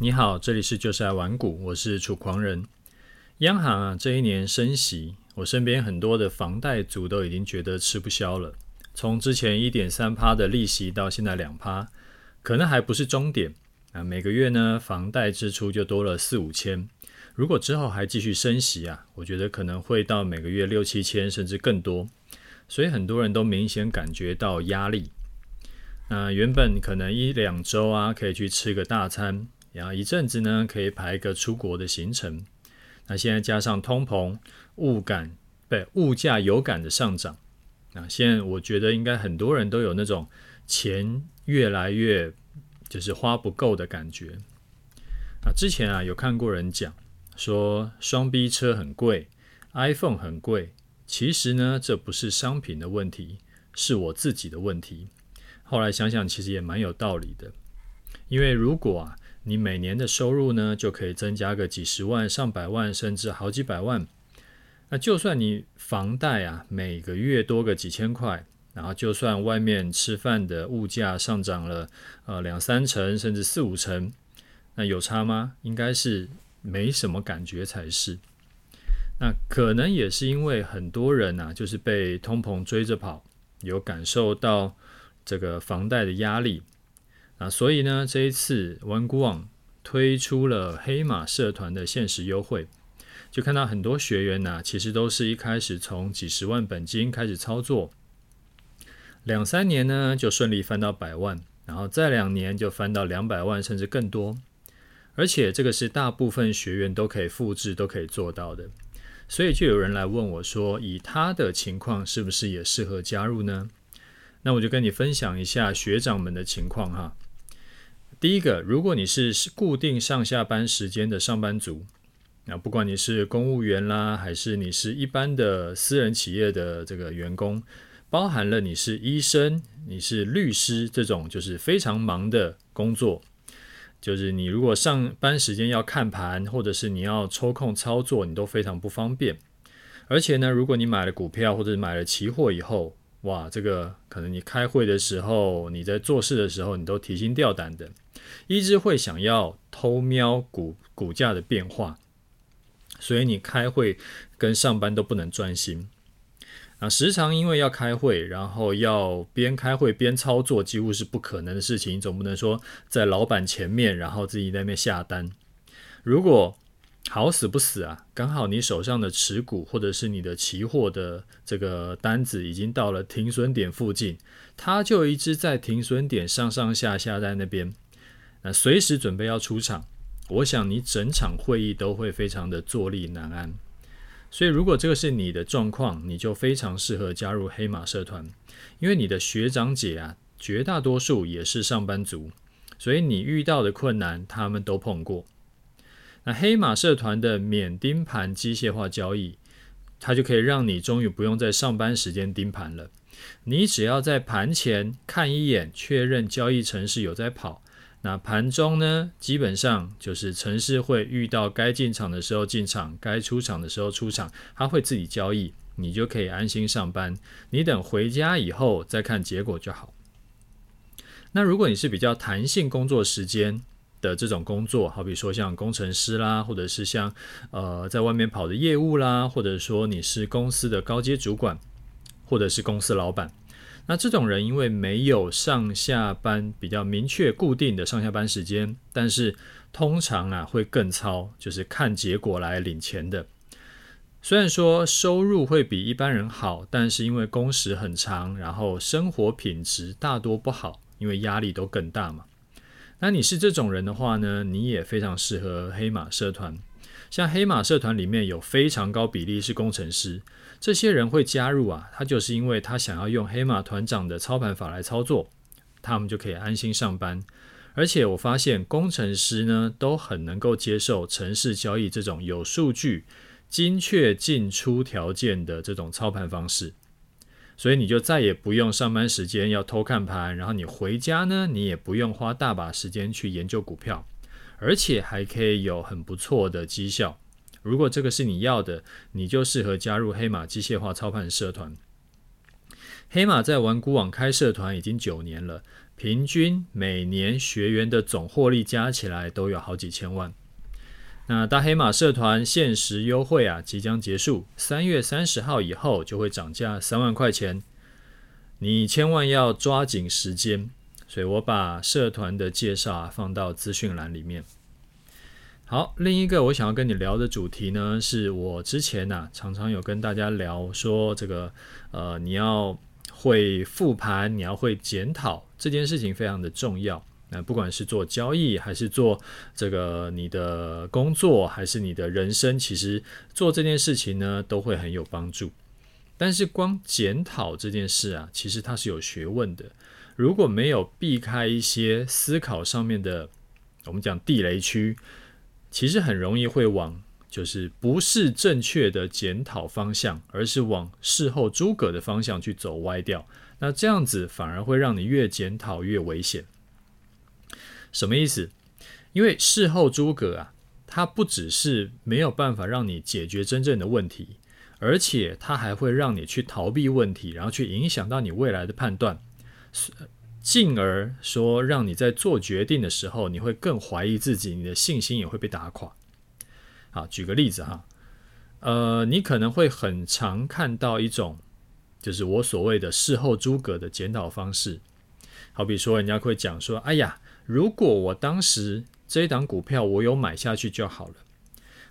你好，这里是就是爱玩股，我是楚狂人。央行啊，这一年升息，我身边很多的房贷族都已经觉得吃不消了。从之前一点三趴的利息到现在两趴，可能还不是终点啊。每个月呢，房贷支出就多了四五千。如果之后还继续升息啊，我觉得可能会到每个月六七千甚至更多。所以很多人都明显感觉到压力。那原本可能一两周啊，可以去吃个大餐。然后一阵子呢，可以排一个出国的行程。那现在加上通膨、物感，对，物价有感的上涨，那现在我觉得应该很多人都有那种钱越来越就是花不够的感觉。啊，之前啊有看过人讲说双 B 车很贵，iPhone 很贵，其实呢这不是商品的问题，是我自己的问题。后来想想，其实也蛮有道理的，因为如果啊。你每年的收入呢，就可以增加个几十万、上百万，甚至好几百万。那就算你房贷啊，每个月多个几千块，然后就算外面吃饭的物价上涨了呃两三成，甚至四五成，那有差吗？应该是没什么感觉才是。那可能也是因为很多人啊，就是被通膨追着跑，有感受到这个房贷的压力。啊，所以呢，这一次玩股网推出了黑马社团的限时优惠，就看到很多学员呢、其实都是一开始从几十万本金开始操作，两三年呢就顺利翻到百万，然后再两年就翻到两百万甚至更多，而且这个是大部分学员都可以复制、都可以做到的，所以就有人来问我说，以他的情况是不是也适合加入呢？那我就跟你分享一下学长们的情况哈。第一个，如果你是固定上下班时间的上班族，那不管你是公务员啦，还是你是一般的私人企业的这个员工，包含了你是医生、你是律师这种就是非常忙的工作，就是你如果上班时间要看盘，或者是你要抽空操作，你都非常不方便。而且呢，如果你买了股票或者买了期货以后，哇，这个可能你开会的时候，你在做事的时候，你都提心吊胆的。一直会想要偷瞄股股价的变化，所以你开会跟上班都不能专心啊。时常因为要开会，然后要边开会边操作，几乎是不可能的事情。总不能说在老板前面，然后自己在那边下单。如果好死不死啊，刚好你手上的持股或者是你的期货的这个单子已经到了停损点附近，它就一直在停损点上上下下在那边。那随时准备要出场，我想你整场会议都会非常的坐立难安。所以如果这个是你的状况，你就非常适合加入黑马社团，因为你的学长姐啊，绝大多数也是上班族，所以你遇到的困难他们都碰过。那黑马社团的免盯盘机械化交易，它就可以让你终于不用在上班时间盯盘了，你只要在盘前看一眼，确认交易程式有在跑。那盘中呢，基本上就是城市会遇到该进场的时候进场，该出场的时候出场，它会自己交易，你就可以安心上班。你等回家以后再看结果就好。那如果你是比较弹性工作时间的这种工作，好比说像工程师啦，或者是像呃在外面跑的业务啦，或者说你是公司的高阶主管，或者是公司老板。那这种人因为没有上下班比较明确固定的上下班时间，但是通常啊会更操，就是看结果来领钱的。虽然说收入会比一般人好，但是因为工时很长，然后生活品质大多不好，因为压力都更大嘛。那你是这种人的话呢，你也非常适合黑马社团。像黑马社团里面有非常高比例是工程师。这些人会加入啊，他就是因为他想要用黑马团长的操盘法来操作，他们就可以安心上班。而且我发现工程师呢都很能够接受程式交易这种有数据、精确进出条件的这种操盘方式，所以你就再也不用上班时间要偷看盘，然后你回家呢，你也不用花大把时间去研究股票，而且还可以有很不错的绩效。如果这个是你要的，你就适合加入黑马机械化操盘社团。黑马在玩股网开社团已经九年了，平均每年学员的总获利加起来都有好几千万。那大黑马社团限时优惠啊，即将结束，三月三十号以后就会涨价三万块钱，你千万要抓紧时间。所以我把社团的介绍啊放到资讯栏里面。好，另一个我想要跟你聊的主题呢，是我之前呐、啊、常常有跟大家聊说这个呃，你要会复盘，你要会检讨，这件事情非常的重要。那不管是做交易，还是做这个你的工作，还是你的人生，其实做这件事情呢，都会很有帮助。但是光检讨这件事啊，其实它是有学问的。如果没有避开一些思考上面的，我们讲地雷区，其实很容易会往就是不是正确的检讨方向，而是往事后诸葛的方向去走歪掉。那这样子反而会让你越检讨越危险。什么意思？因为事后诸葛啊，它不只是没有办法让你解决真正的问题，而且它还会让你去逃避问题，然后去影响到你未来的判断，进而说让你在做决定的时候，你会更怀疑自己，你的信心也会被打垮。好，举个例子哈，呃，你可能会很常看到一种，就是我所谓的事后诸葛的检讨方式，好比说人家会讲说，哎呀。如果我当时这一档股票我有买下去就好了，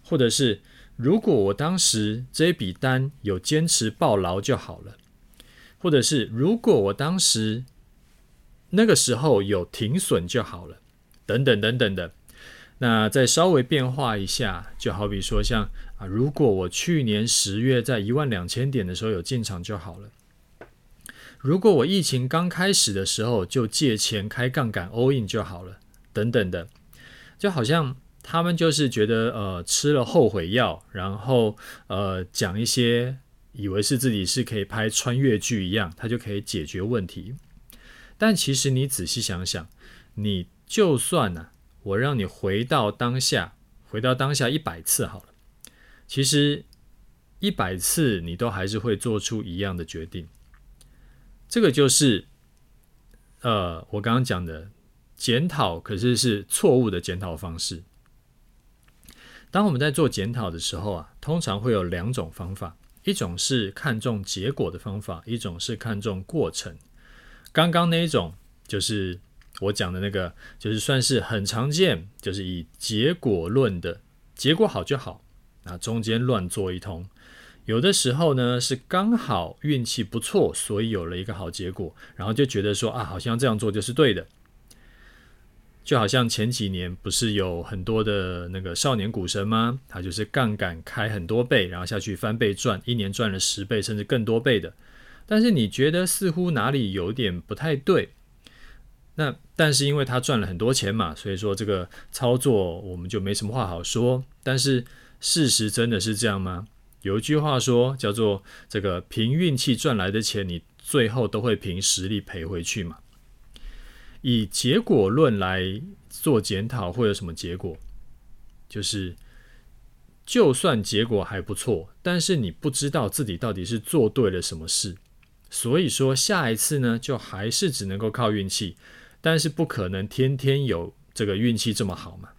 或者是如果我当时这一笔单有坚持报牢就好了，或者是如果我当时那个时候有停损就好了，等等等等的。那再稍微变化一下，就好比说像啊，如果我去年十月在一万两千点的时候有进场就好了。如果我疫情刚开始的时候就借钱开杠杆 all in 就好了，等等的，就好像他们就是觉得呃吃了后悔药，然后呃讲一些以为是自己是可以拍穿越剧一样，他就可以解决问题。但其实你仔细想想，你就算呢、啊，我让你回到当下，回到当下一百次好了，其实一百次你都还是会做出一样的决定。这个就是，呃，我刚刚讲的检讨，可是是错误的检讨方式。当我们在做检讨的时候啊，通常会有两种方法，一种是看重结果的方法，一种是看重过程。刚刚那一种就是我讲的那个，就是算是很常见，就是以结果论的，结果好就好，那中间乱做一通。有的时候呢，是刚好运气不错，所以有了一个好结果，然后就觉得说啊，好像这样做就是对的。就好像前几年不是有很多的那个少年股神吗？他就是杠杆开很多倍，然后下去翻倍赚，一年赚了十倍甚至更多倍的。但是你觉得似乎哪里有点不太对？那但是因为他赚了很多钱嘛，所以说这个操作我们就没什么话好说。但是事实真的是这样吗？有一句话说，叫做“这个凭运气赚来的钱，你最后都会凭实力赔回去嘛”。以结果论来做检讨，会有什么结果？就是，就算结果还不错，但是你不知道自己到底是做对了什么事，所以说下一次呢，就还是只能够靠运气，但是不可能天天有这个运气这么好嘛。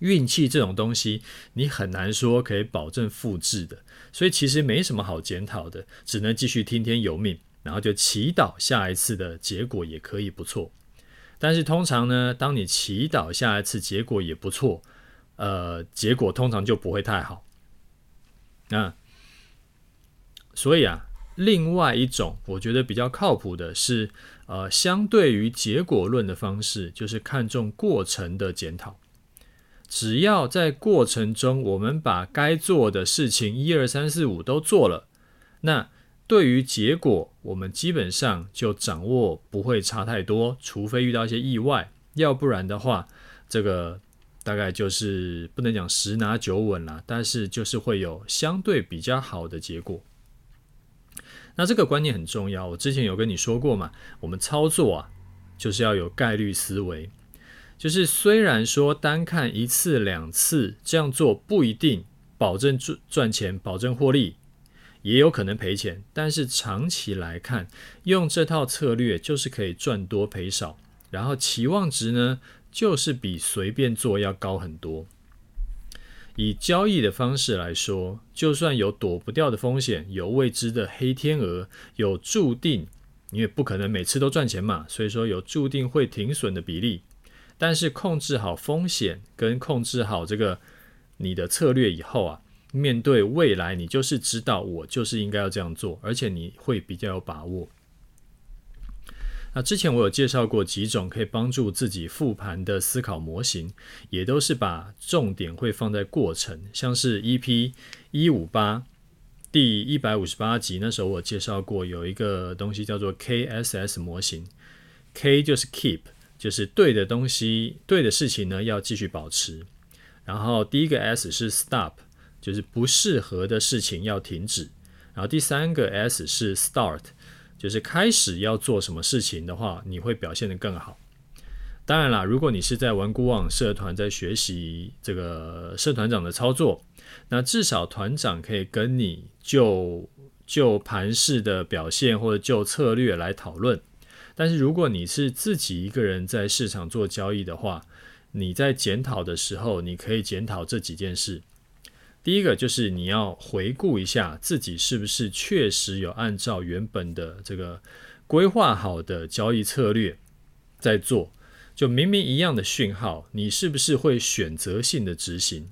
运气这种东西，你很难说可以保证复制的，所以其实没什么好检讨的，只能继续听天由命，然后就祈祷下一次的结果也可以不错。但是通常呢，当你祈祷下一次结果也不错，呃，结果通常就不会太好。那所以啊，另外一种我觉得比较靠谱的是，呃，相对于结果论的方式，就是看重过程的检讨。只要在过程中，我们把该做的事情一二三四五都做了，那对于结果，我们基本上就掌握不会差太多，除非遇到一些意外，要不然的话，这个大概就是不能讲十拿九稳啦，但是就是会有相对比较好的结果。那这个观念很重要，我之前有跟你说过嘛，我们操作啊，就是要有概率思维。就是虽然说单看一次两次这样做不一定保证赚赚钱、保证获利，也有可能赔钱，但是长期来看，用这套策略就是可以赚多赔少，然后期望值呢，就是比随便做要高很多。以交易的方式来说，就算有躲不掉的风险，有未知的黑天鹅，有注定，因为不可能每次都赚钱嘛，所以说有注定会停损的比例。但是控制好风险跟控制好这个你的策略以后啊，面对未来，你就是知道我就是应该要这样做，而且你会比较有把握。那之前我有介绍过几种可以帮助自己复盘的思考模型，也都是把重点会放在过程，像是 EP 一五八第一百五十八集那时候我介绍过，有一个东西叫做 KSS 模型，K 就是 Keep，就是对的东西、对的事情呢要继续保持，然后第一个 S 是 Stop，就是不适合的事情要停止，然后第三个 S 是 Start。就是开始要做什么事情的话，你会表现得更好。当然啦，如果你是在玩股网社团在学习这个社团长的操作，那至少团长可以跟你就就盘势的表现或者就策略来讨论。但是如果你是自己一个人在市场做交易的话，你在检讨的时候，你可以检讨这几件事。第一个就是你要回顾一下自己是不是确实有按照原本的这个规划好的交易策略在做，就明明一样的讯号，你是不是会选择性的执行？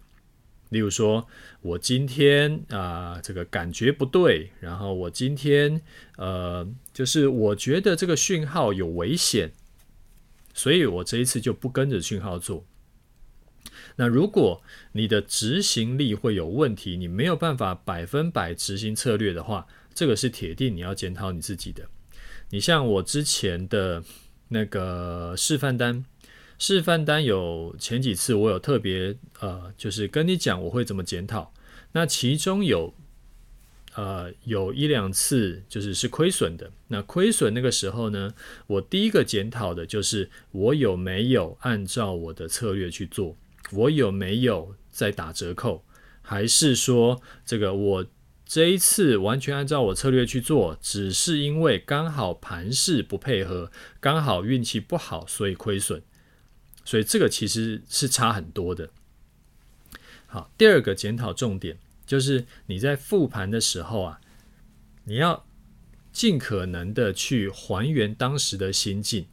例如说，我今天啊、这个感觉不对，然后我今天呃就是我觉得这个讯号有危险，所以我这一次就不跟着讯号做。那如果你的执行力会有问题，你没有办法百分百执行策略的话，这个是铁定你要检讨你自己的。你像我之前的那个示范单，示范单有前几次我有特别呃，就是跟你讲我会怎么检讨。那其中有呃有一两次就是是亏损的。那亏损那个时候呢，我第一个检讨的就是我有没有按照我的策略去做。我有没有在打折扣？还是说，这个我这一次完全按照我策略去做，只是因为刚好盘势不配合，刚好运气不好，所以亏损。所以这个其实是差很多的。好，第二个检讨重点就是你在复盘的时候啊，你要尽可能的去还原当时的心境。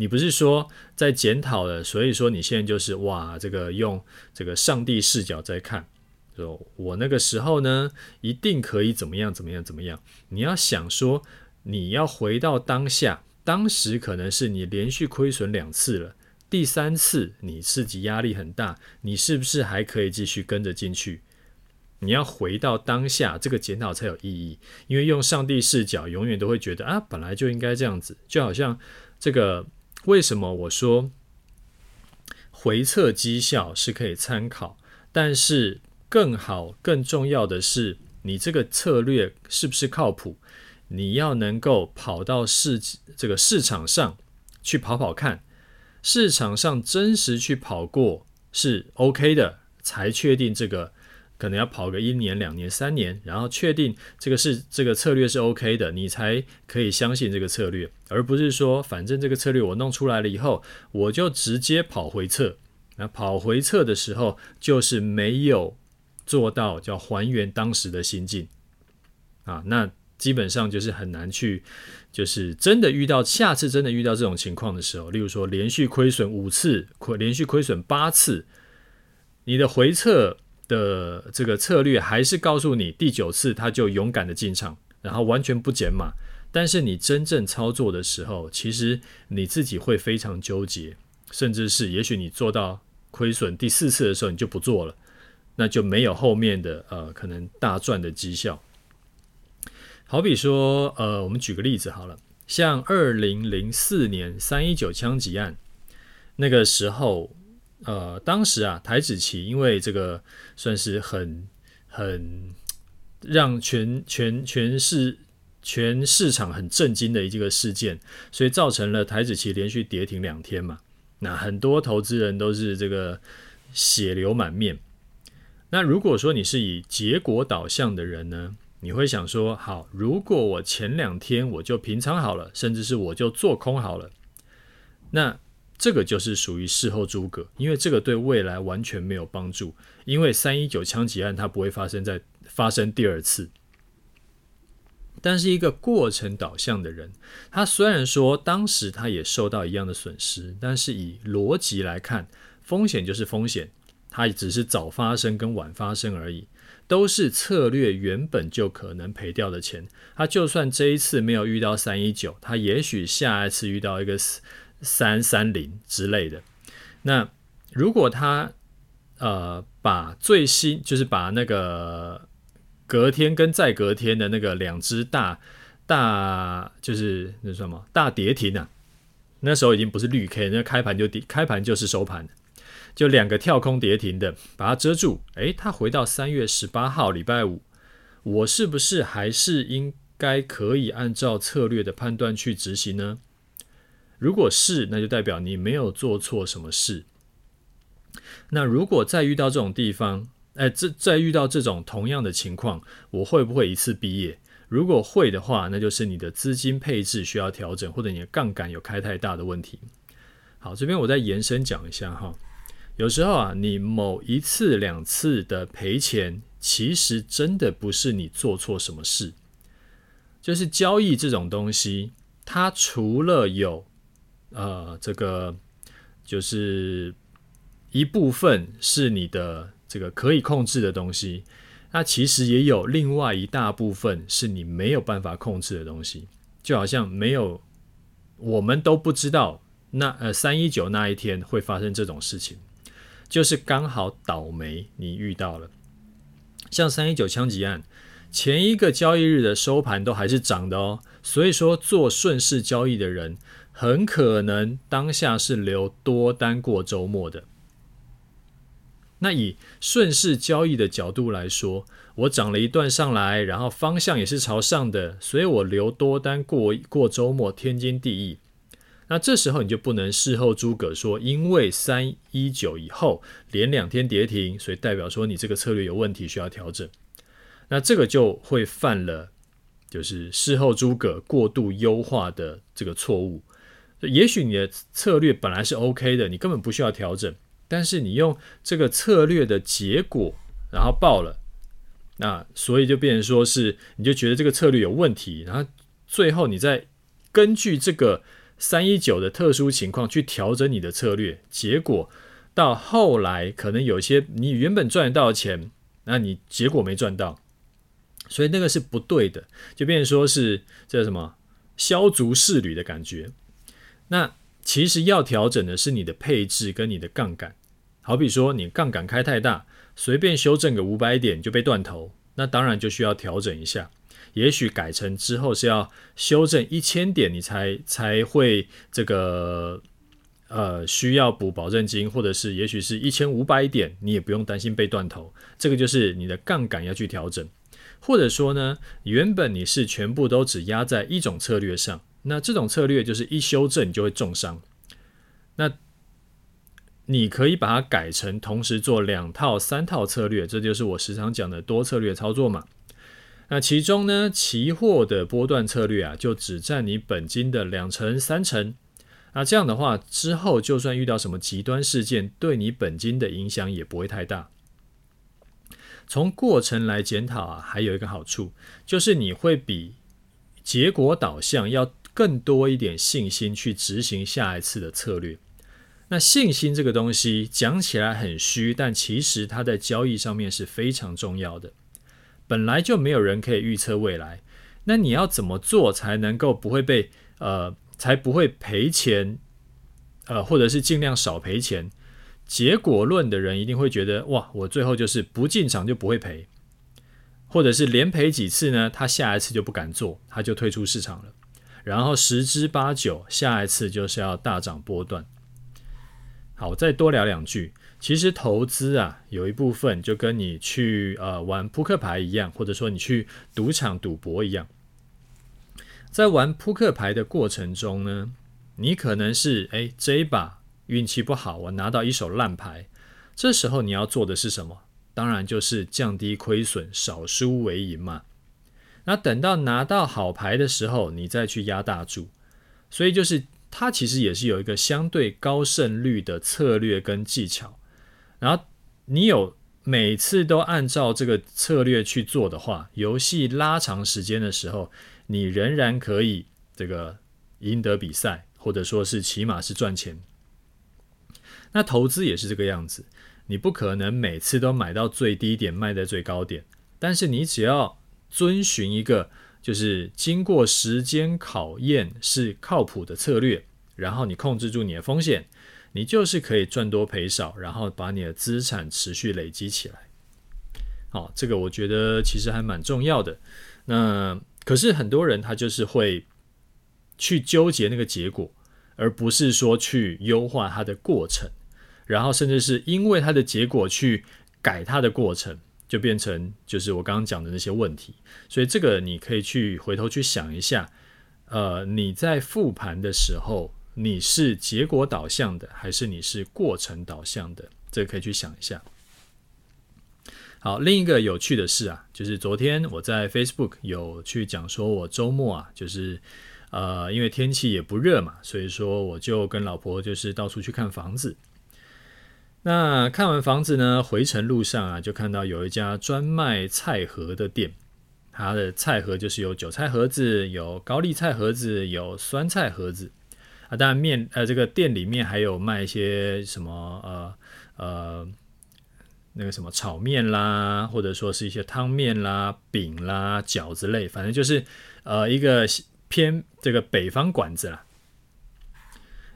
你不是说在检讨了，所以说你现在就是哇，这个用这个上帝视角在看，说我那个时候呢，一定可以怎么样怎么样怎么样。你要想说，你要回到当下，当时可能是你连续亏损两次了，第三次你自己压力很大，你是不是还可以继续跟着进去？你要回到当下，这个检讨才有意义。因为用上帝视角，永远都会觉得啊，本来就应该这样子，就好像这个。为什么我说回测绩效是可以参考，但是更好、更重要的是，你这个策略是不是靠谱？你要能够跑到市这个市场上去跑跑看，市场上真实去跑过是 OK 的，才确定这个。可能要跑个一年、两年、三年，然后确定这个是这个策略是 OK 的，你才可以相信这个策略，而不是说反正这个策略我弄出来了以后，我就直接跑回测。那跑回测的时候，就是没有做到叫还原当时的心境啊，那基本上就是很难去，就是真的遇到下次真的遇到这种情况的时候，例如说连续亏损五次，亏连续亏损八次，你的回测。的这个策略还是告诉你，第九次他就勇敢的进场，然后完全不减码。但是你真正操作的时候，其实你自己会非常纠结，甚至是也许你做到亏损第四次的时候，你就不做了，那就没有后面的呃可能大赚的绩效。好比说，呃，我们举个例子好了，像二零零四年三一九枪击案那个时候。呃，当时啊，台子期因为这个算是很很让全全全市全市场很震惊的一个事件，所以造成了台子期连续跌停两天嘛。那很多投资人都是这个血流满面。那如果说你是以结果导向的人呢，你会想说：好，如果我前两天我就平仓好了，甚至是我就做空好了，那这个就是属于事后诸葛，因为这个对未来完全没有帮助。因为三一九枪击案它不会发生在发生第二次。但是一个过程导向的人，他虽然说当时他也受到一样的损失，但是以逻辑来看，风险就是风险，它只是早发生跟晚发生而已。都是策略原本就可能赔掉的钱，他就算这一次没有遇到三一九，他也许下一次遇到一个三三零之类的。那如果他呃把最新就是把那个隔天跟再隔天的那个两只大大就是那什么大跌停啊，那时候已经不是绿 K，那开盘就跌，开盘就是收盘。就两个跳空跌停的，把它遮住。诶，它回到三月十八号礼拜五，我是不是还是应该可以按照策略的判断去执行呢？如果是，那就代表你没有做错什么事。那如果再遇到这种地方，诶，这再遇到这种同样的情况，我会不会一次毕业？如果会的话，那就是你的资金配置需要调整，或者你的杠杆有开太大的问题。好，这边我再延伸讲一下哈。有时候啊，你某一次两次的赔钱，其实真的不是你做错什么事，就是交易这种东西，它除了有呃这个，就是一部分是你的这个可以控制的东西，那其实也有另外一大部分是你没有办法控制的东西，就好像没有，我们都不知道那呃三一九那一天会发生这种事情。就是刚好倒霉，你遇到了像三一九枪击案，前一个交易日的收盘都还是涨的哦，所以说做顺势交易的人，很可能当下是留多单过周末的。那以顺势交易的角度来说，我涨了一段上来，然后方向也是朝上的，所以我留多单过过周末，天经地义。那这时候你就不能事后诸葛说，因为三一九以后连两天跌停，所以代表说你这个策略有问题，需要调整。那这个就会犯了，就是事后诸葛过度优化的这个错误。也许你的策略本来是 OK 的，你根本不需要调整，但是你用这个策略的结果，然后爆了，那所以就变成说是，你就觉得这个策略有问题，然后最后你再根据这个。三一九的特殊情况去调整你的策略，结果到后来可能有些你原本赚得到的钱，那你结果没赚到，所以那个是不对的，就变成说是这什么削足适履的感觉。那其实要调整的是你的配置跟你的杠杆，好比说你杠杆开太大，随便修正个五百点就被断头，那当然就需要调整一下。也许改成之后是要修正一千点，你才才会这个呃需要补保证金，或者是也许是一千五百点，你也不用担心被断头。这个就是你的杠杆要去调整，或者说呢，原本你是全部都只压在一种策略上，那这种策略就是一修正你就会重伤。那你可以把它改成同时做两套、三套策略，这就是我时常讲的多策略操作嘛。那其中呢，期货的波段策略啊，就只占你本金的两成、三成。那这样的话，之后就算遇到什么极端事件，对你本金的影响也不会太大。从过程来检讨啊，还有一个好处，就是你会比结果导向要更多一点信心去执行下一次的策略。那信心这个东西讲起来很虚，但其实它在交易上面是非常重要的。本来就没有人可以预测未来，那你要怎么做才能够不会被呃，才不会赔钱，呃，或者是尽量少赔钱？结果论的人一定会觉得，哇，我最后就是不进场就不会赔，或者是连赔几次呢？他下一次就不敢做，他就退出市场了。然后十之八九，下一次就是要大涨波段。好，我再多聊两句。其实投资啊，有一部分就跟你去呃玩扑克牌一样，或者说你去赌场赌博一样。在玩扑克牌的过程中呢，你可能是哎这一把运气不好，我拿到一手烂牌。这时候你要做的是什么？当然就是降低亏损，少输为赢嘛。那等到拿到好牌的时候，你再去压大注。所以就是它其实也是有一个相对高胜率的策略跟技巧。然后你有每次都按照这个策略去做的话，游戏拉长时间的时候，你仍然可以这个赢得比赛，或者说是起码是赚钱。那投资也是这个样子，你不可能每次都买到最低点，卖在最高点。但是你只要遵循一个就是经过时间考验是靠谱的策略，然后你控制住你的风险，你就是可以赚多赔少，然后把你的资产持续累积起来。好，这个我觉得其实还蛮重要的。那可是很多人他就是会去纠结那个结果，而不是说去优化它的过程，然后甚至是因为它的结果去改它的过程，就变成就是我刚刚讲的那些问题。所以这个你可以去回头去想一下，呃，你在复盘的时候，你是结果导向的，还是你是过程导向的？这个可以去想一下。好，另一个有趣的事啊，就是昨天我在 Facebook 有去讲说，我周末啊，就是呃，因为天气也不热嘛，所以说我就跟老婆就是到处去看房子。那看完房子呢，回程路上啊，就看到有一家专卖菜盒的店，它的菜盒就是有韭菜盒子、有高丽菜盒子、有酸菜盒子。啊，当然面呃，这个店里面还有卖一些什么呃呃那个什么炒面啦，或者说是一些汤面啦、饼啦、饺子类，反正就是呃一个偏这个北方馆子啦。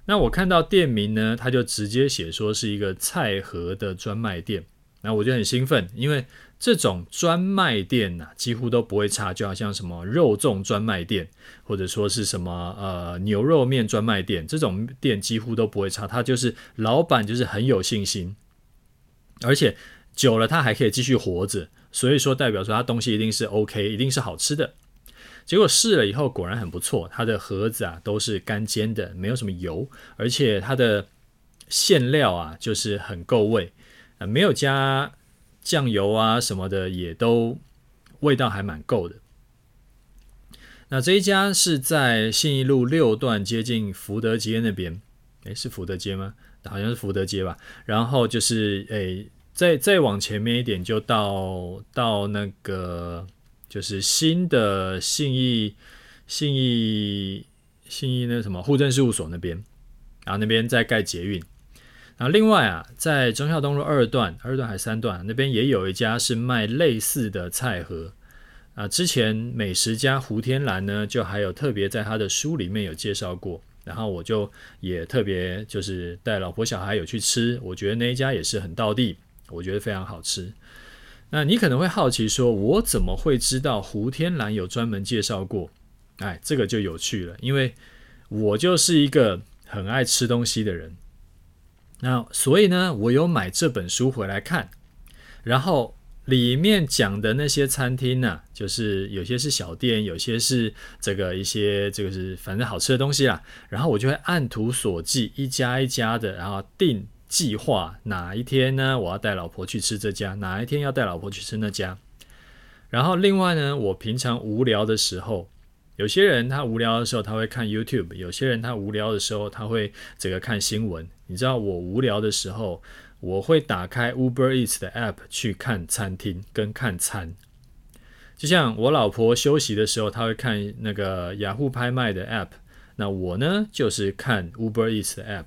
那我看到店名呢，他就直接写说是一个菜盒的专卖店，那我就很兴奋，因为。这种专卖店呐、几乎都不会差，就好像什么肉粽专卖店，或者说是什么呃牛肉面专卖店，这种店几乎都不会差。他就是老板，就是很有信心，而且久了他还可以继续活着，所以说代表说他东西一定是 OK，一定是好吃的。结果试了以后，果然很不错，它的盒子啊都是干煎的，没有什么油，而且它的馅料啊就是很够味，呃，没有加。酱油啊什么的也都味道还蛮够的。那这一家是在信义路六段接近福德街那边，诶，是福德街吗？好像是福德街吧。然后就是诶，再再往前面一点就到到那个就是新的信义信义信义那什么户政事务所那边，然后那边在盖捷运。然后另外啊，在忠孝东路二段、二段还是三段那边也有一家是卖类似的菜盒啊。之前美食家胡天兰呢，就还有特别在他的书里面有介绍过。然后我就也特别就是带老婆小孩有去吃，我觉得那一家也是很道地，我觉得非常好吃。那你可能会好奇说，我怎么会知道胡天兰有专门介绍过？哎，这个就有趣了，因为我就是一个很爱吃东西的人。那所以呢，我有买这本书回来看，然后里面讲的那些餐厅呢、就是有些是小店，有些是这个一些这个是反正好吃的东西啦。然后我就会按图索骥，一家一家的，然后定计划哪一天呢，我要带老婆去吃这家，哪一天要带老婆去吃那家。然后另外呢，我平常无聊的时候。有些人他无聊的时候他会看 YouTube，有些人他无聊的时候他会这个看新闻。你知道我无聊的时候，我会打开 Uber Eats 的 App 去看餐厅跟看餐。就像我老婆休息的时候，她会看那个雅虎拍卖的 App，那我呢就是看 Uber Eats 的 App。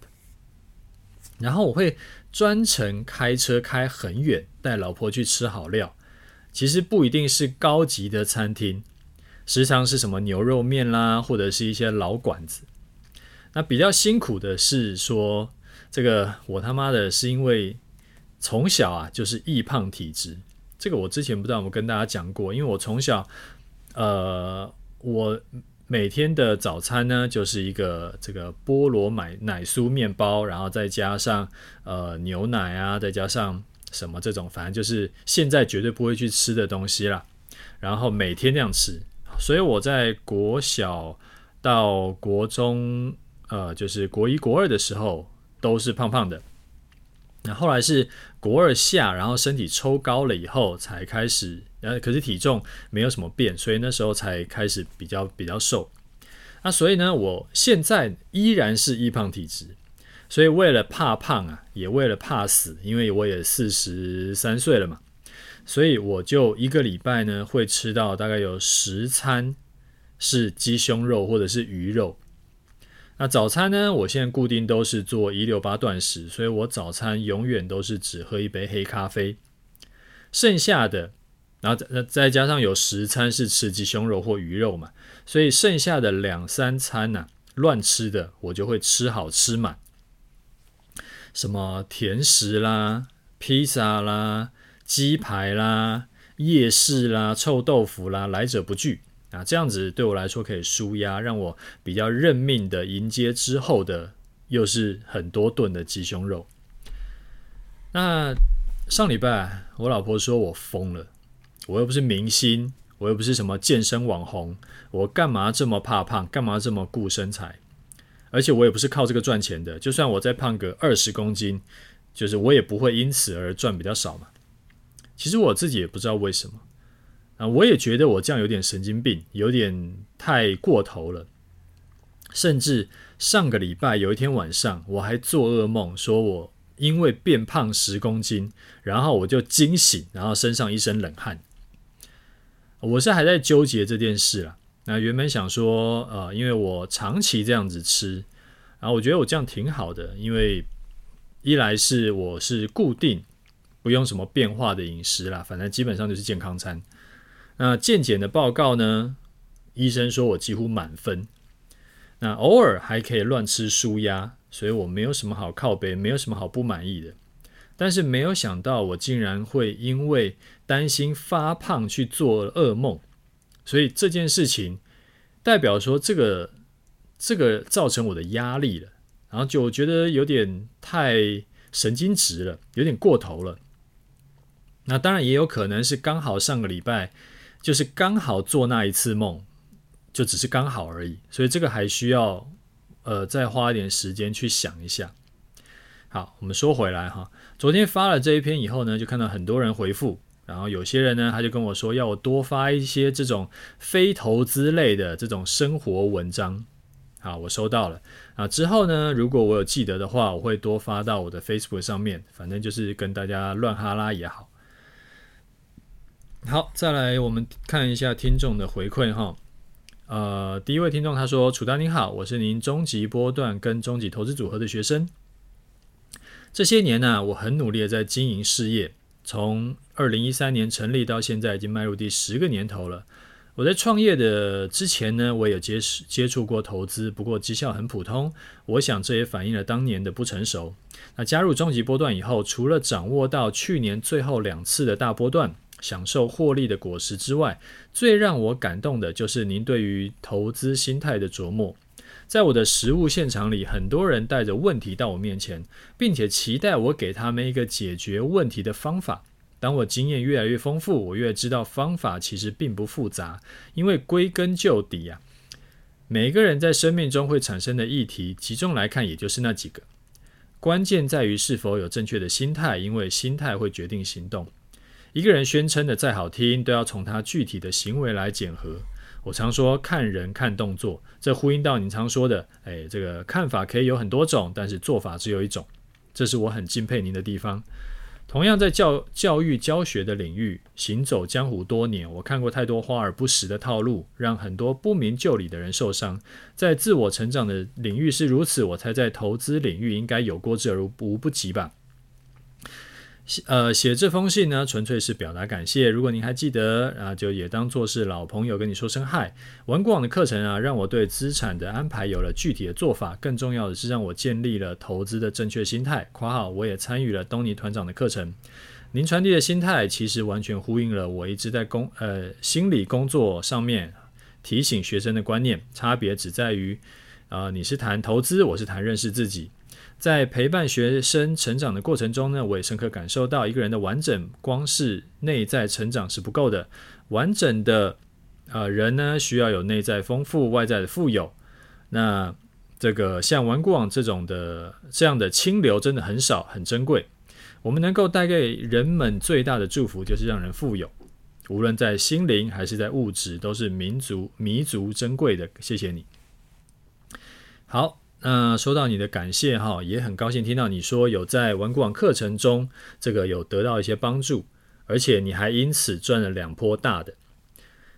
然后我会专程开车开很远，带老婆去吃好料。其实不一定是高级的餐厅。时常是什么牛肉面啦，或者是一些老馆子。那比较辛苦的是说，这个我他妈的是因为从小啊就是易胖体质。这个我之前不知道有没有跟大家讲过，因为我从小，呃，我每天的早餐呢就是一个这个菠萝奶奶酥面包，然后再加上呃牛奶啊，再加上什么这种，反正就是现在绝对不会去吃的东西啦。然后每天这样吃。所以我在国小到国中，呃，就是国一、国二的时候，都是胖胖的。那后来是国二下，然后身体抽高了以后才开始，可是体重没有什么变，所以那时候才开始比较比较瘦。那所以呢，我现在依然是易胖体质，所以为了怕胖啊，也为了怕死，因为我也四十三岁了嘛，所以我就一个礼拜呢会吃到大概有十餐是鸡胸肉或者是鱼肉。那早餐呢，我现在固定都是做一六八断食，所以我早餐永远都是只喝一杯黑咖啡，剩下的。然后再再加上有十餐是吃鸡胸肉或鱼肉嘛，所以剩下的两三餐呢、啊，乱吃的我就会吃好吃满，什么甜食啦、披萨啦、鸡排啦、夜市啦、臭豆腐啦，来者不拒啊！这样子对我来说可以舒压，让我比较认命的迎接之后的又是很多顿的鸡胸肉。那上礼拜我老婆说我疯了。我又不是明星，我又不是什么健身网红，我干嘛这么怕胖？干嘛这么顾身材？而且我也不是靠这个赚钱的。就算我再胖个二十公斤，就是我也不会因此而赚比较少嘛。其实我自己也不知道为什么啊，我也觉得我这样有点神经病，有点太过头了。甚至上个礼拜有一天晚上，我还做噩梦，说我因为变胖十公斤，然后我就惊醒，然后身上一身冷汗。我是还在纠结这件事啦。那原本想说，呃，因为我长期这样子吃，然后我觉得我这样挺好的，因为一来是我是固定不用什么变化的饮食啦，反正基本上就是健康餐。那健检的报告呢，医生说我几乎满分。那偶尔还可以乱吃舒压，所以我没有什么好靠背，没有什么好不满意的。但是没有想到，我竟然会因为担心发胖去做噩梦，所以这件事情代表说，这个这个造成我的压力了，然后就觉得有点太神经质了，有点过头了。那当然也有可能是刚好上个礼拜就是刚好做那一次梦，就只是刚好而已，所以这个还需要呃再花一点时间去想一下。好，我们说回来哈。昨天发了这一篇以后呢，就看到很多人回复，然后有些人呢，他就跟我说要我多发一些这种非投资类的这种生活文章。好，我收到了啊。之后呢，如果我有记得的话，我会多发到我的 Facebook 上面，反正就是跟大家乱哈拉也好。好，再来我们看一下听众的回馈哈。呃，第一位听众他说：“楚丹您好，我是您终极波段跟终极投资组合的学生。”这些年呢、我很努力的在经营事业，从二零一三年成立到现在，已经迈入第十个年头了。我在创业的之前呢，我也有接接触过投资，不过绩效很普通。我想这也反映了当年的不成熟。那加入终极波段以后，除了掌握到去年最后两次的大波段，享受获利的果实之外，最让我感动的就是您对于投资心态的琢磨。在我的实务现场里，很多人带着问题到我面前，并且期待我给他们一个解决问题的方法。当我经验越来越丰富，我越知道方法其实并不复杂，因为归根究底啊，每个人在生命中会产生的议题，集中来看也就是那几个。关键在于是否有正确的心态，因为心态会决定行动。一个人宣称的再好听，都要从他具体的行为来检核。我常说看人看动作，这呼应到你常说的，哎，这个看法可以有很多种，但是做法只有一种，这是我很敬佩您的地方。同样在教教育教学的领域，行走江湖多年，我看过太多花而不实的套路，让很多不明就里的人受伤。在自我成长的领域是如此，我才在投资领域应该有过之而无不及吧。呃，写这封信呢，纯粹是表达感谢。如果您还记得啊，就也当做是老朋友跟你说声嗨。玩过往的课程啊，让我对资产的安排有了具体的做法。更重要的是，让我建立了投资的正确心态。括号，我也参与了东尼团长的课程。您传递的心态，其实完全呼应了我一直在工呃心理工作上面提醒学生的观念。差别只在于，啊、你是谈投资，我是谈认识自己。在陪伴学生成长的过程中呢，我也深刻感受到，一个人的完整，光是内在成长是不够的。完整的呃人呢，需要有内在丰富，外在的富有。那这个像顽固网这种的这样的清流真的很少，很珍贵。我们能够带给人们最大的祝福，就是让人富有，无论在心灵还是在物质，都是民族弥足珍贵的。谢谢你。好，那收到你的感谢哈，也很高兴听到你说有在玩股网课程中，这个有得到一些帮助，而且你还因此赚了两波大的。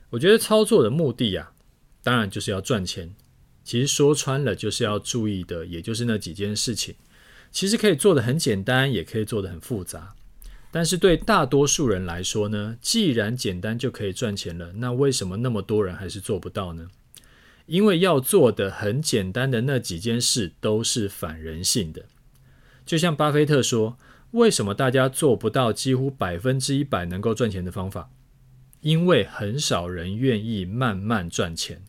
我觉得操作的目的啊，当然就是要赚钱。其实说穿了，就是要注意的，也就是那几件事情。其实可以做得很简单，也可以做得很复杂。但是对大多数人来说呢，既然简单就可以赚钱了，那为什么那么多人还是做不到呢？因为要做的很简单的那几件事都是反人性的。就像巴菲特说，为什么大家做不到几乎百分之一百能够赚钱的方法？因为很少人愿意慢慢赚钱。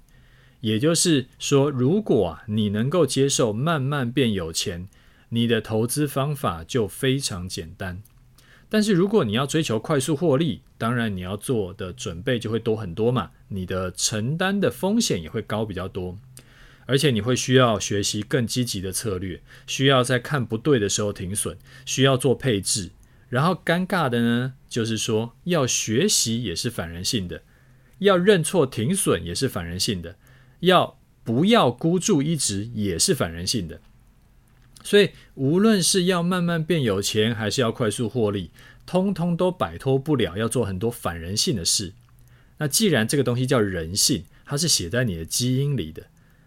也就是说，如果你能够接受慢慢变有钱，你的投资方法就非常简单。但是如果你要追求快速获利，当然你要做的准备就会多很多嘛，你的承担的风险也会高比较多，而且你会需要学习更积极的策略，需要在看不对的时候停损，需要做配置。然后尴尬的呢，就是说要学习也是反人性的，要认错停损也是反人性的。要不要孤注一掷也是反人性的，所以无论是要慢慢变有钱，还是要快速获利，通通都摆脱不了要做很多反人性的事。那既然这个东西叫人性，它是写在你的基因里的，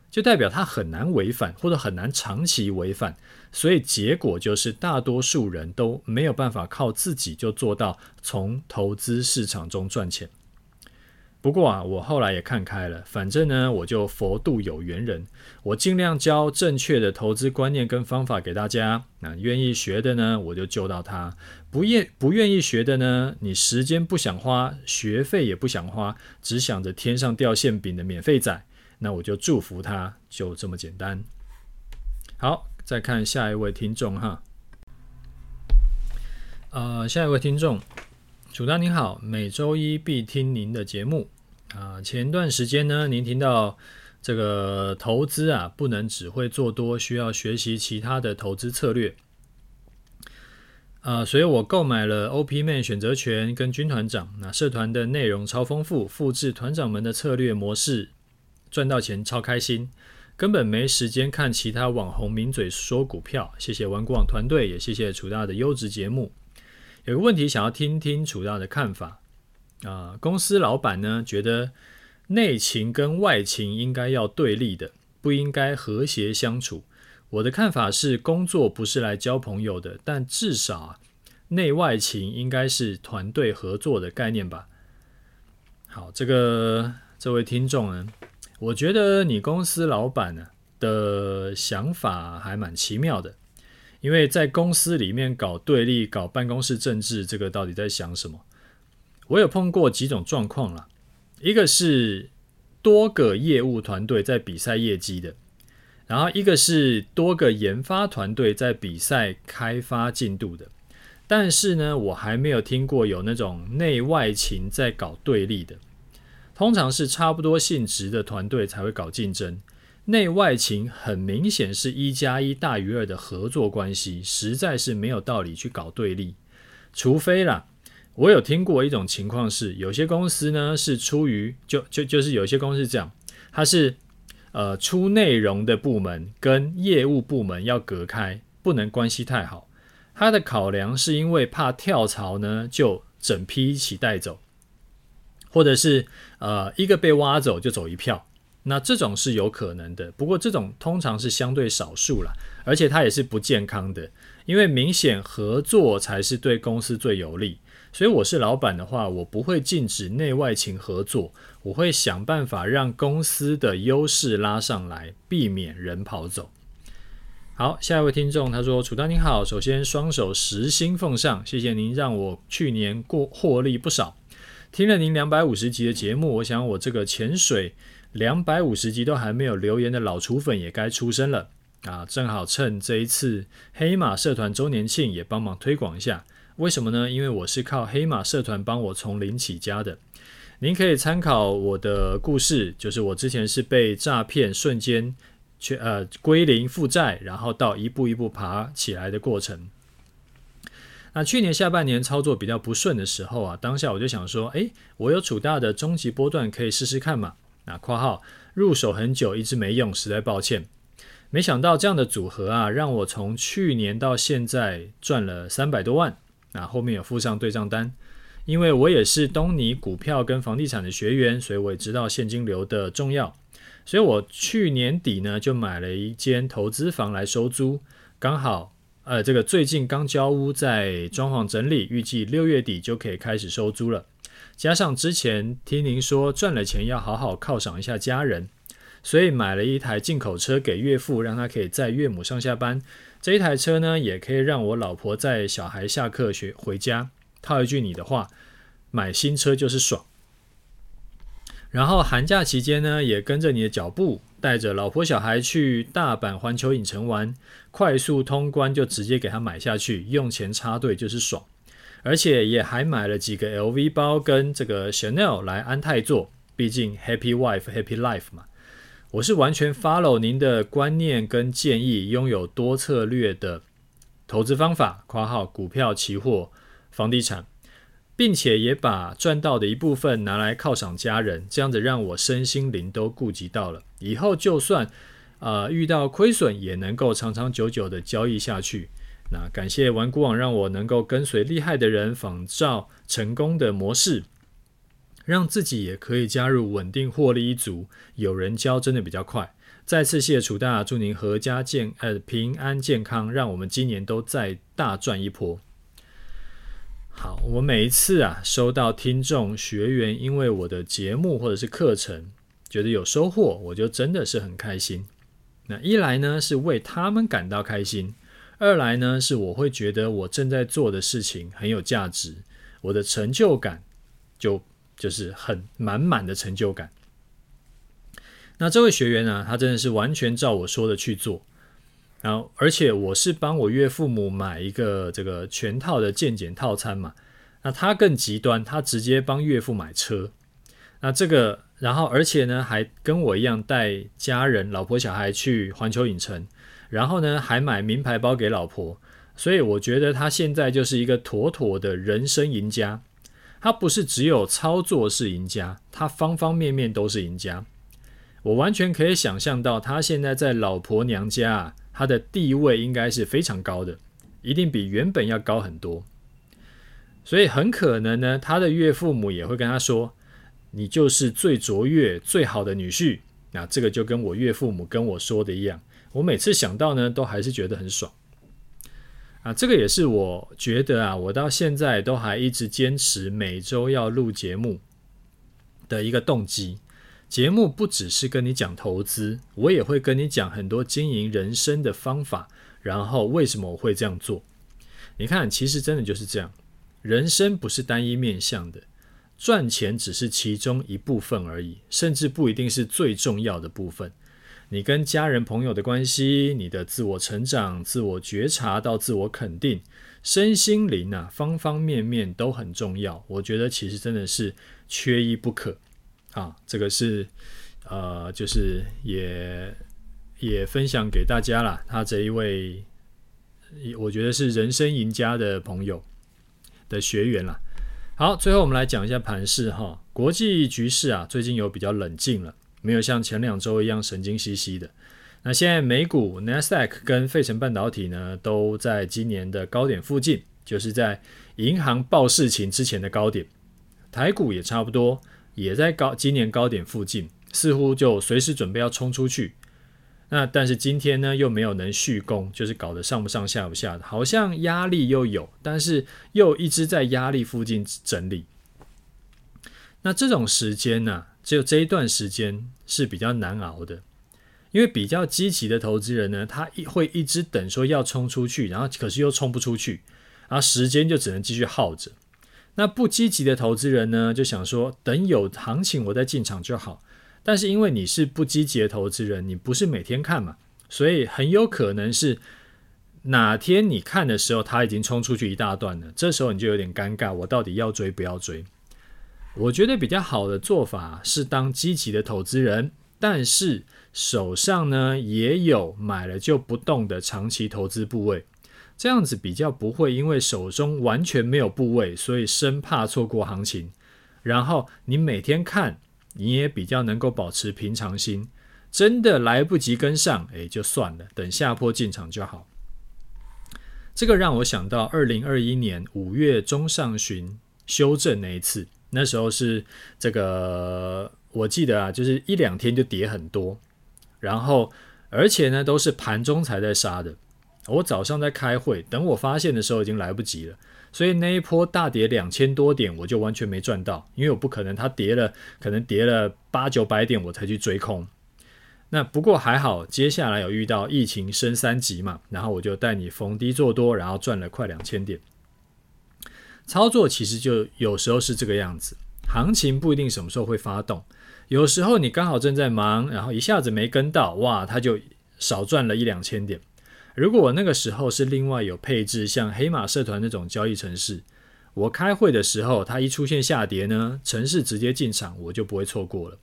就代表它很难违反，或者很难长期违反。所以结果就是大多数人都没有办法靠自己就做到从投资市场中赚钱。不过啊，我后来也看开了，反正呢，我就佛度有缘人，我尽量教正确的投资观念跟方法给大家。那愿意学的呢，我就救到他；不愿不愿意学的呢，你时间不想花，学费也不想花，只想着天上掉馅饼的免费仔，那我就祝福他，就这么简单。好，再看下一位听众哈，呃，下一位听众。楚大您好，每周一必听您的节目啊。前段时间呢，您听到这个投资啊，不能只会做多，需要学习其他的投资策略啊。所以我购买了 OPMan 选择权跟军团长，那社团的内容超丰富，复制团长们的策略模式，赚到钱超开心，根本没时间看其他网红名嘴说股票。谢谢玩股网团队，也谢谢楚大的优质节目。有个问题想要听听楚大的看法啊，公司老板呢觉得内勤跟外勤应该要对立的，不应该和谐相处。我的看法是，工作不是来交朋友的，但至少啊，内外勤应该是团队合作的概念吧。好，这个这位听众呢，我觉得你公司老板呢的想法还蛮奇妙的。因为在公司里面搞对立、搞办公室政治，这个到底在想什么？我有碰过几种状况啦，一个是多个业务团队在比赛业绩的，然后一个是多个研发团队在比赛开发进度的。但是呢，我还没有听过有那种内外勤在搞对立的，通常是差不多性质的团队才会搞竞争。内外勤很明显是一加一大于二的合作关系，实在是没有道理去搞对立。除非啦，我有听过一种情况是，有些公司呢是出于就就就是有些公司这样，它是呃出内容的部门跟业务部门要隔开，不能关系太好。它的考量是因为怕跳槽呢，就整批一起带走，或者是呃一个被挖走就走一票。那这种是有可能的，不过这种通常是相对少数啦，而且它也是不健康的，因为明显合作才是对公司最有利。所以我是老板的话，我不会禁止内外勤合作，我会想办法让公司的优势拉上来，避免人跑走。好，下一位听众他说：“楚大您好，首先双手实心奉上，谢谢您让我去年过获利不少。听了您两百五十集的节目，我想我这个潜水。”两百五十集都还没有留言的老厨粉也该出声了啊！正好趁这一次黑马社团周年庆也帮忙推广一下。为什么呢？因为我是靠黑马社团帮我从零起家的。您可以参考我的故事，就是我之前是被诈骗，瞬间去呃归零负债，然后到一步一步爬起来的过程。那去年下半年操作比较不顺的时候啊，当下我就想说，哎，我有楚大的终极波段可以试试看嘛。那括号入手很久一直没用，实在抱歉。没想到这样的组合啊，让我从去年到现在赚了三百多万。那后面有附上对账单，因为我也是东尼股票跟房地产的学员，所以我也知道现金流的重要。所以我去年底呢就买了一间投资房来收租，刚好。呃，这个最近刚交屋，在装潢整理，预计六月底就可以开始收租了。加上之前听您说赚了钱要好好犒赏一下家人，所以买了一台进口车给岳父，让他可以载岳母上下班。这一台车呢，也可以让我老婆载小孩下课学回家。套一句你的话，买新车就是爽。然后寒假期间呢，也跟着你的脚步。带着老婆小孩去大阪环球影城玩，快速通关就直接给他买下去，用钱插队就是爽，而且也还买了几个 LV 包跟这个 Chanel 来安泰做，毕竟 Happy Wife Happy Life 嘛。我是完全 follow 您的观念跟建议，拥有多策略的投资方法（括号股票、期货、房地产）。并且也把赚到的一部分拿来犒赏家人，这样子让我身心灵都顾及到了。以后就算呃遇到亏损，也能够长长久久的交易下去。那感谢玩股网让我能够跟随厉害的人仿照成功的模式，让自己也可以加入稳定获利一族。有人教真的比较快。再次谢谢楚大，祝您阖家健呃平安健康，让我们今年都再大赚一波。好，我每一次啊收到听众学员因为我的节目或者是课程觉得有收获，我就真的是很开心。那一来呢是为他们感到开心，二来呢是我会觉得我正在做的事情很有价值，我的成就感就就是很满满的成就感。那这位学员呢，他真的是完全照我说的去做。然后，而且我是帮我岳父母买一个这个全套的健检套餐嘛。那他更极端，他直接帮岳父买车。那这个，然后而且呢，还跟我一样带家人、老婆、小孩去环球影城，然后呢，还买名牌包给老婆。所以我觉得他现在就是一个妥妥的人生赢家。他不是只有操作是赢家，他方方面面都是赢家。我完全可以想象到他现在在老婆娘家啊。他的地位应该是非常高的，一定比原本要高很多，所以很可能呢，他的岳父母也会跟他说：“你就是最卓越、最好的女婿。”那这个就跟我岳父母跟我说的一样，我每次想到呢，都还是觉得很爽。啊，这个也是我觉得啊，我到现在都还一直坚持每周要录节目的一个动机。节目不只是跟你讲投资，我也会跟你讲很多经营人生的方法，然后为什么我会这样做？你看，其实真的就是这样，人生不是单一面向的，赚钱只是其中一部分而已，甚至不一定是最重要的部分。你跟家人朋友的关系，你的自我成长、自我觉察到自我肯定，身心灵啊，方方面面都很重要。我觉得其实真的是缺一不可。啊，这个是呃，就是也也分享给大家啦。他这一位，我觉得是人生赢家的朋友的学员啦。好，最后我们来讲一下盘势哈。国际局势啊，最近有比较冷静了，没有像前两周一样神经兮兮的。那现在美股 Nasdaq 跟费城半导体呢，都在今年的高点附近，就是在银行报事情之前的高点。台股也差不多。也在高今年高点附近，似乎就随时准备要冲出去。那但是今天呢，又没有能续攻，就是搞得上不上下不下的，好像压力又有，但是又一直在压力附近整理。那这种时间呢、只有这一段时间是比较难熬的，因为比较积极的投资人呢，他一会一直等说要冲出去，然后可是又冲不出去，然后时间就只能继续耗着。那不积极的投资人呢，就想说等有行情我再进场就好。但是因为你是不积极的投资人，你不是每天看嘛，所以很有可能是哪天你看的时候，他已经冲出去一大段了。这时候你就有点尴尬，我到底要追不要追？我觉得比较好的做法是当积极的投资人，但是手上呢也有买了就不动的长期投资部位。这样子比较不会因为手中完全没有部位，所以生怕错过行情。然后你每天看，你也比较能够保持平常心。真的来不及跟上，哎，就算了，等下波进场就好。这个让我想到二零二一年五月中上旬修正那一次，那时候是这个，我记得啊，就是一两天就跌很多，然后而且呢都是盘中才在杀的。我早上在开会，等我发现的时候已经来不及了，所以那一波大跌两千多点，我就完全没赚到，因为我不可能它跌了，可能跌了八九百点我才去追空。那不过还好，接下来有遇到疫情升三级嘛，然后我就带你逢低做多，然后赚了快两千点。操作其实就有时候是这个样子，行情不一定什么时候会发动，有时候你刚好正在忙，然后一下子没跟到，哇，它就少赚了一两千点。如果我那个时候是另外有配置像黑马社团那种交易程式，我开会的时候它一出现下跌呢，程式直接进场，我就不会错过了。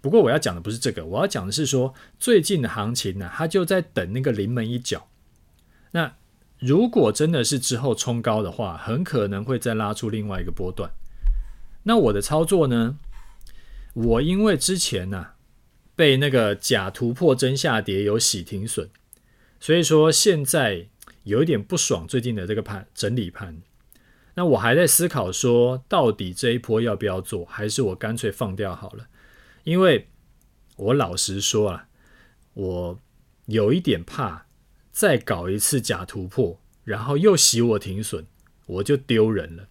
不过我要讲的不是这个，我要讲的是说最近的行情呢、它就在等那个临门一脚。那如果真的是之后冲高的话，很可能会再拉出另外一个波段。那我的操作呢？我因为之前呢、被那个假突破真下跌有洗停损，所以说现在有一点不爽最近的这个盘整理盘。那我还在思考说，到底这一波要不要做，还是我干脆放掉好了。因为我老实说啊，我有一点怕再搞一次假突破，然后又洗我停损，我就丢人了。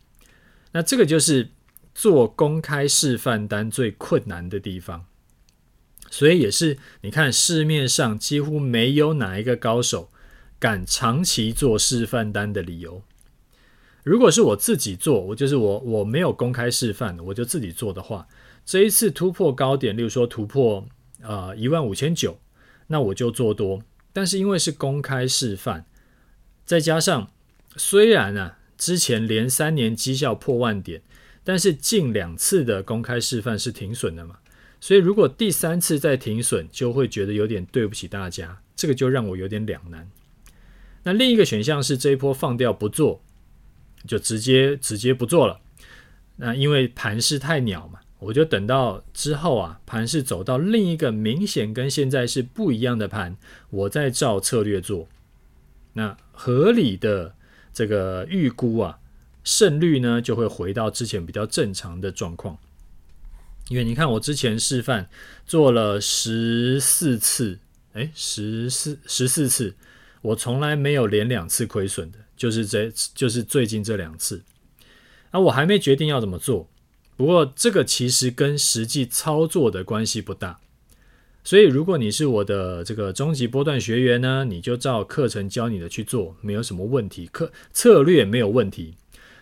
那这个就是做公开示范单最困难的地方，所以也是你看市面上几乎没有哪一个高手敢长期做示范单的理由。如果是我自己做，我就是我我没有公开示范，我就自己做的话。这一次突破高点，例如说突破呃一万五千九，那我就做多。但是因为是公开示范，再加上虽然啊之前连三年绩效破万点，但是近两次的公开示范是停损的嘛，所以如果第三次再停损，就会觉得有点对不起大家，这个就让我有点两难。那另一个选项是这一波放掉不做，就直接直接不做了。那因为盘势太鸟嘛。我就等到之后啊，盘是走到另一个明显跟现在是不一样的盘，我再照策略做。那合理的这个预估啊，胜率呢就会回到之前比较正常的状况。因为你看我之前示范做了十四次，哎，十四十四次，我从来没有连两次亏损的，就是这就是最近这两次。啊，我还没决定要怎么做。不过这个其实跟实际操作的关系不大，所以如果你是我的这个终极波段学员呢，你就照课程教你的去做，没有什么问题，课策略没有问题。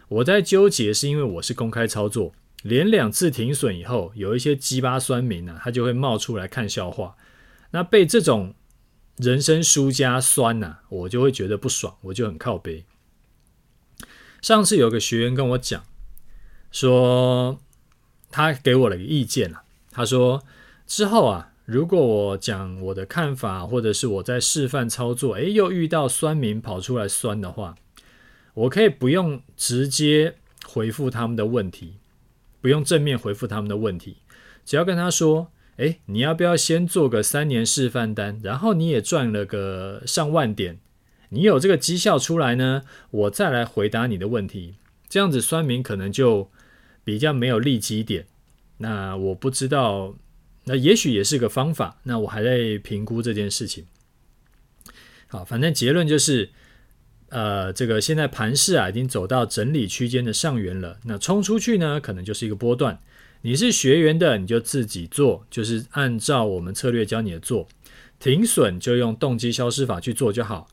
我在纠结是因为我是公开操作，连两次停损以后，有一些鸡巴酸民啊，他就会冒出来看笑话，那被这种人生输家酸呐、我就会觉得不爽，我就很靠背。上次有个学员跟我讲说。他给我了一个意见啊，他说之后啊，如果我讲我的看法，或者是我在示范操作，诶，又遇到酸民跑出来酸的话，我可以不用直接回复他们的问题，不用正面回复他们的问题，只要跟他说，诶，你要不要先做个三年示范单，然后你也赚了个上万点，你有这个绩效出来呢，我再来回答你的问题，这样子酸民可能就。比较没有利基点，那我不知道，那也许也是个方法。那我还在评估这件事情。好，反正结论就是，呃，这个现在盘势啊已经走到整理区间的上缘了。那冲出去呢，可能就是一个波段。你是学员的，你就自己做，就是按照我们策略教你的做。停损就用动机消失法去做就好。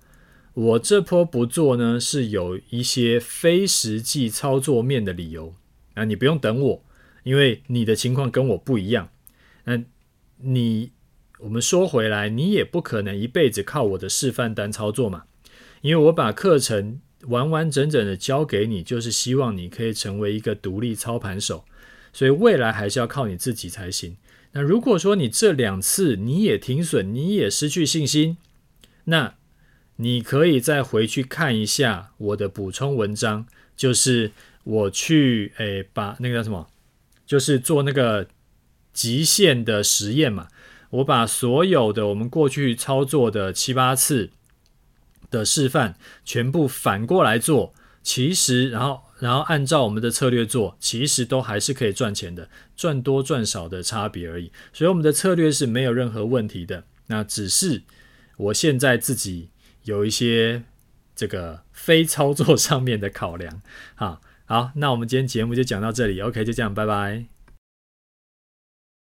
我这波不做呢，是有一些非实际操作面的理由。啊，你不用等我，因为你的情况跟我不一样。那你，我们说回来，你也不可能一辈子靠我的示范单操作嘛。因为我把课程完完整整的教给你，就是希望你可以成为一个独立操盘手。所以未来还是要靠你自己才行。那如果说你这两次你也停损，你也失去信心，那你可以再回去看一下我的补充文章，就是我去诶把那个叫什么，就是做那个极限的实验嘛。我把所有的我们过去操作的七八次的示范全部反过来做，其实然后然后按照我们的策略做，其实都还是可以赚钱的，赚多赚少的差别而已。所以我们的策略是没有任何问题的。那只是我现在自己。有一些这个非操作上面的考量，啊，好，那我们今天节目就讲到这里，OK，就这样，拜拜。